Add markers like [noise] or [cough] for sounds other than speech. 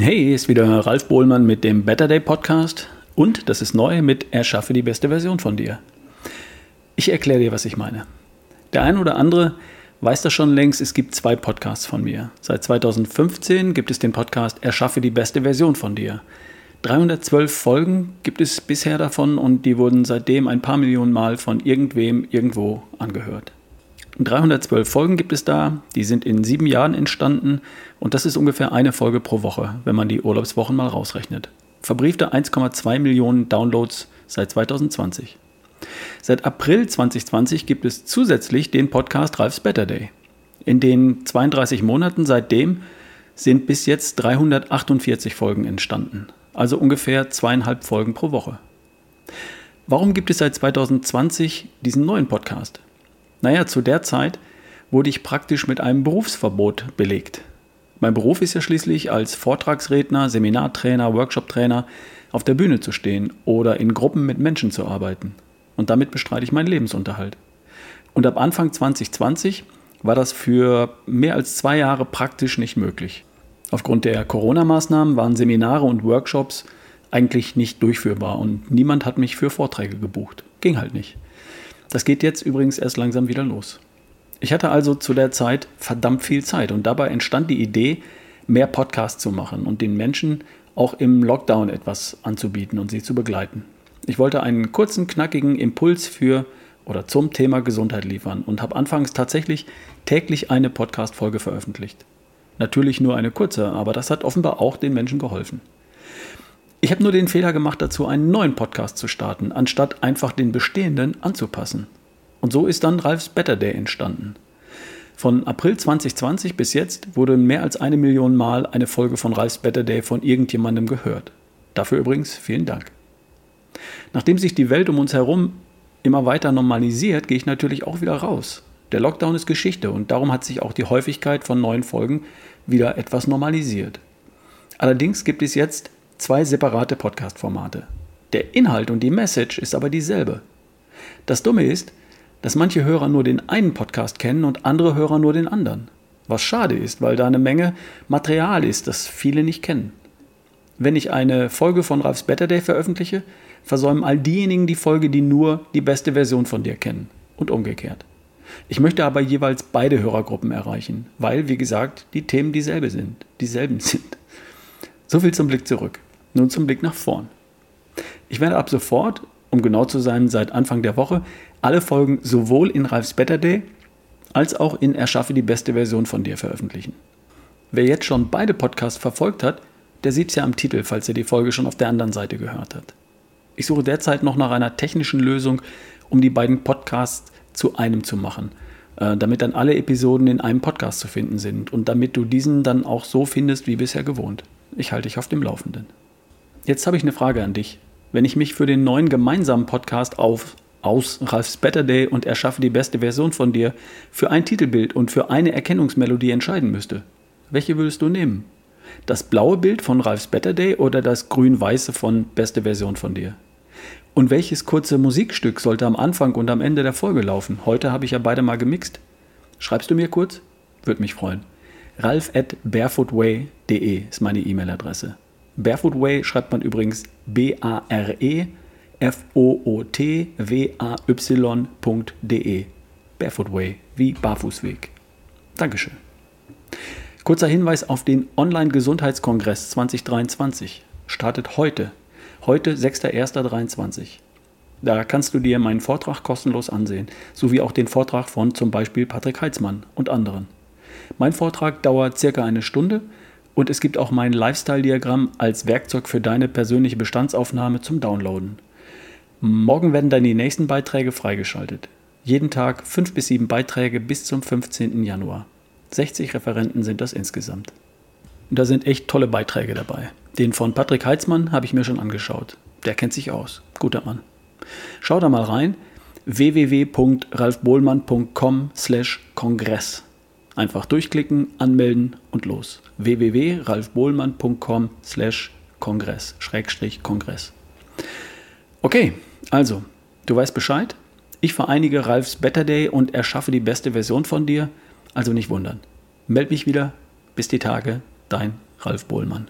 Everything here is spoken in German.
Hey, ist wieder Ralf Bohlmann mit dem Better Day Podcast und das ist neu mit Erschaffe die beste Version von dir. Ich erkläre dir, was ich meine. Der ein oder andere weiß das schon längst, es gibt zwei Podcasts von mir. Seit 2015 gibt es den Podcast Erschaffe die beste Version von dir. 312 Folgen gibt es bisher davon und die wurden seitdem ein paar Millionen Mal von irgendwem irgendwo angehört. 312 Folgen gibt es da, die sind in sieben Jahren entstanden und das ist ungefähr eine Folge pro Woche, wenn man die Urlaubswochen mal rausrechnet. Verbriefte 1,2 Millionen Downloads seit 2020. Seit April 2020 gibt es zusätzlich den Podcast Ralf's Better Day. In den 32 Monaten seitdem sind bis jetzt 348 Folgen entstanden, also ungefähr zweieinhalb Folgen pro Woche. Warum gibt es seit 2020 diesen neuen Podcast? Naja, zu der Zeit wurde ich praktisch mit einem Berufsverbot belegt. Mein Beruf ist ja schließlich als Vortragsredner, Seminartrainer, Workshoptrainer auf der Bühne zu stehen oder in Gruppen mit Menschen zu arbeiten. Und damit bestreite ich meinen Lebensunterhalt. Und ab Anfang 2020 war das für mehr als zwei Jahre praktisch nicht möglich. Aufgrund der Corona-Maßnahmen waren Seminare und Workshops eigentlich nicht durchführbar und niemand hat mich für Vorträge gebucht. Ging halt nicht. Das geht jetzt übrigens erst langsam wieder los. Ich hatte also zu der Zeit verdammt viel Zeit und dabei entstand die Idee, mehr Podcasts zu machen und den Menschen auch im Lockdown etwas anzubieten und sie zu begleiten. Ich wollte einen kurzen, knackigen Impuls für oder zum Thema Gesundheit liefern und habe anfangs tatsächlich täglich eine Podcast-Folge veröffentlicht. Natürlich nur eine kurze, aber das hat offenbar auch den Menschen geholfen. Ich habe nur den Fehler gemacht, dazu einen neuen Podcast zu starten, anstatt einfach den bestehenden anzupassen. Und so ist dann Ralfs Better Day entstanden. Von April 2020 bis jetzt wurde mehr als eine Million Mal eine Folge von Ralfs Better Day von irgendjemandem gehört. Dafür übrigens vielen Dank. Nachdem sich die Welt um uns herum immer weiter normalisiert, gehe ich natürlich auch wieder raus. Der Lockdown ist Geschichte und darum hat sich auch die Häufigkeit von neuen Folgen wieder etwas normalisiert. Allerdings gibt es jetzt zwei separate Podcast-Formate. Der Inhalt und die Message ist aber dieselbe. Das Dumme ist, dass manche Hörer nur den einen Podcast kennen und andere Hörer nur den anderen. Was schade ist, weil da eine Menge Material ist, das viele nicht kennen. Wenn ich eine Folge von Ralphs Better Day veröffentliche, versäumen all diejenigen die Folge, die nur die beste Version von dir kennen. Und umgekehrt. Ich möchte aber jeweils beide Hörergruppen erreichen, weil, wie gesagt, die Themen dieselbe sind, dieselben [laughs] sind. So viel zum Blick zurück. Nun zum Blick nach vorn. Ich werde ab sofort, um genau zu sein, seit Anfang der Woche alle Folgen sowohl in Ralfs Better Day als auch in Erschaffe die beste Version von dir veröffentlichen. Wer jetzt schon beide Podcasts verfolgt hat, der sieht es ja am Titel, falls er die Folge schon auf der anderen Seite gehört hat. Ich suche derzeit noch nach einer technischen Lösung, um die beiden Podcasts zu einem zu machen, äh, damit dann alle Episoden in einem Podcast zu finden sind und damit du diesen dann auch so findest wie bisher gewohnt. Ich halte dich auf dem Laufenden. Jetzt habe ich eine Frage an dich. Wenn ich mich für den neuen gemeinsamen Podcast auf aus Ralphs Better Day und erschaffe die beste Version von dir für ein Titelbild und für eine Erkennungsmelodie entscheiden müsste, welche würdest du nehmen? Das blaue Bild von Ralphs Better Day oder das grün-weiße von beste Version von dir? Und welches kurze Musikstück sollte am Anfang und am Ende der Folge laufen? Heute habe ich ja beide mal gemixt. Schreibst du mir kurz? Würde mich freuen. Ralf at barefootway.de ist meine E-Mail-Adresse. Barefoot Way schreibt man übrigens B-A-R-E F-O-O-T-W-A-Y.de. Barefoot Way, wie Barfußweg. Dankeschön. Kurzer Hinweis auf den Online-Gesundheitskongress 2023. Startet heute. Heute, 6.1.23. Da kannst du dir meinen Vortrag kostenlos ansehen, sowie auch den Vortrag von zum Beispiel Patrick Heitzmann und anderen. Mein Vortrag dauert circa eine Stunde und es gibt auch mein Lifestyle-Diagramm als Werkzeug für deine persönliche Bestandsaufnahme zum Downloaden. Morgen werden dann die nächsten Beiträge freigeschaltet. Jeden Tag fünf bis sieben Beiträge bis zum 15. Januar. 60 Referenten sind das insgesamt. Da sind echt tolle Beiträge dabei. Den von Patrick Heitzmann habe ich mir schon angeschaut. Der kennt sich aus. Guter Mann. Schau da mal rein. www.ralfbohlmann.com/kongress Einfach durchklicken, anmelden und los. www.ralfbohlmann.com slash Kongress, Schrägstrich Kongress. Okay, also, du weißt Bescheid. Ich vereinige Ralfs Better Day und erschaffe die beste Version von dir. Also nicht wundern. Meld mich wieder. Bis die Tage. Dein Ralf Bohlmann.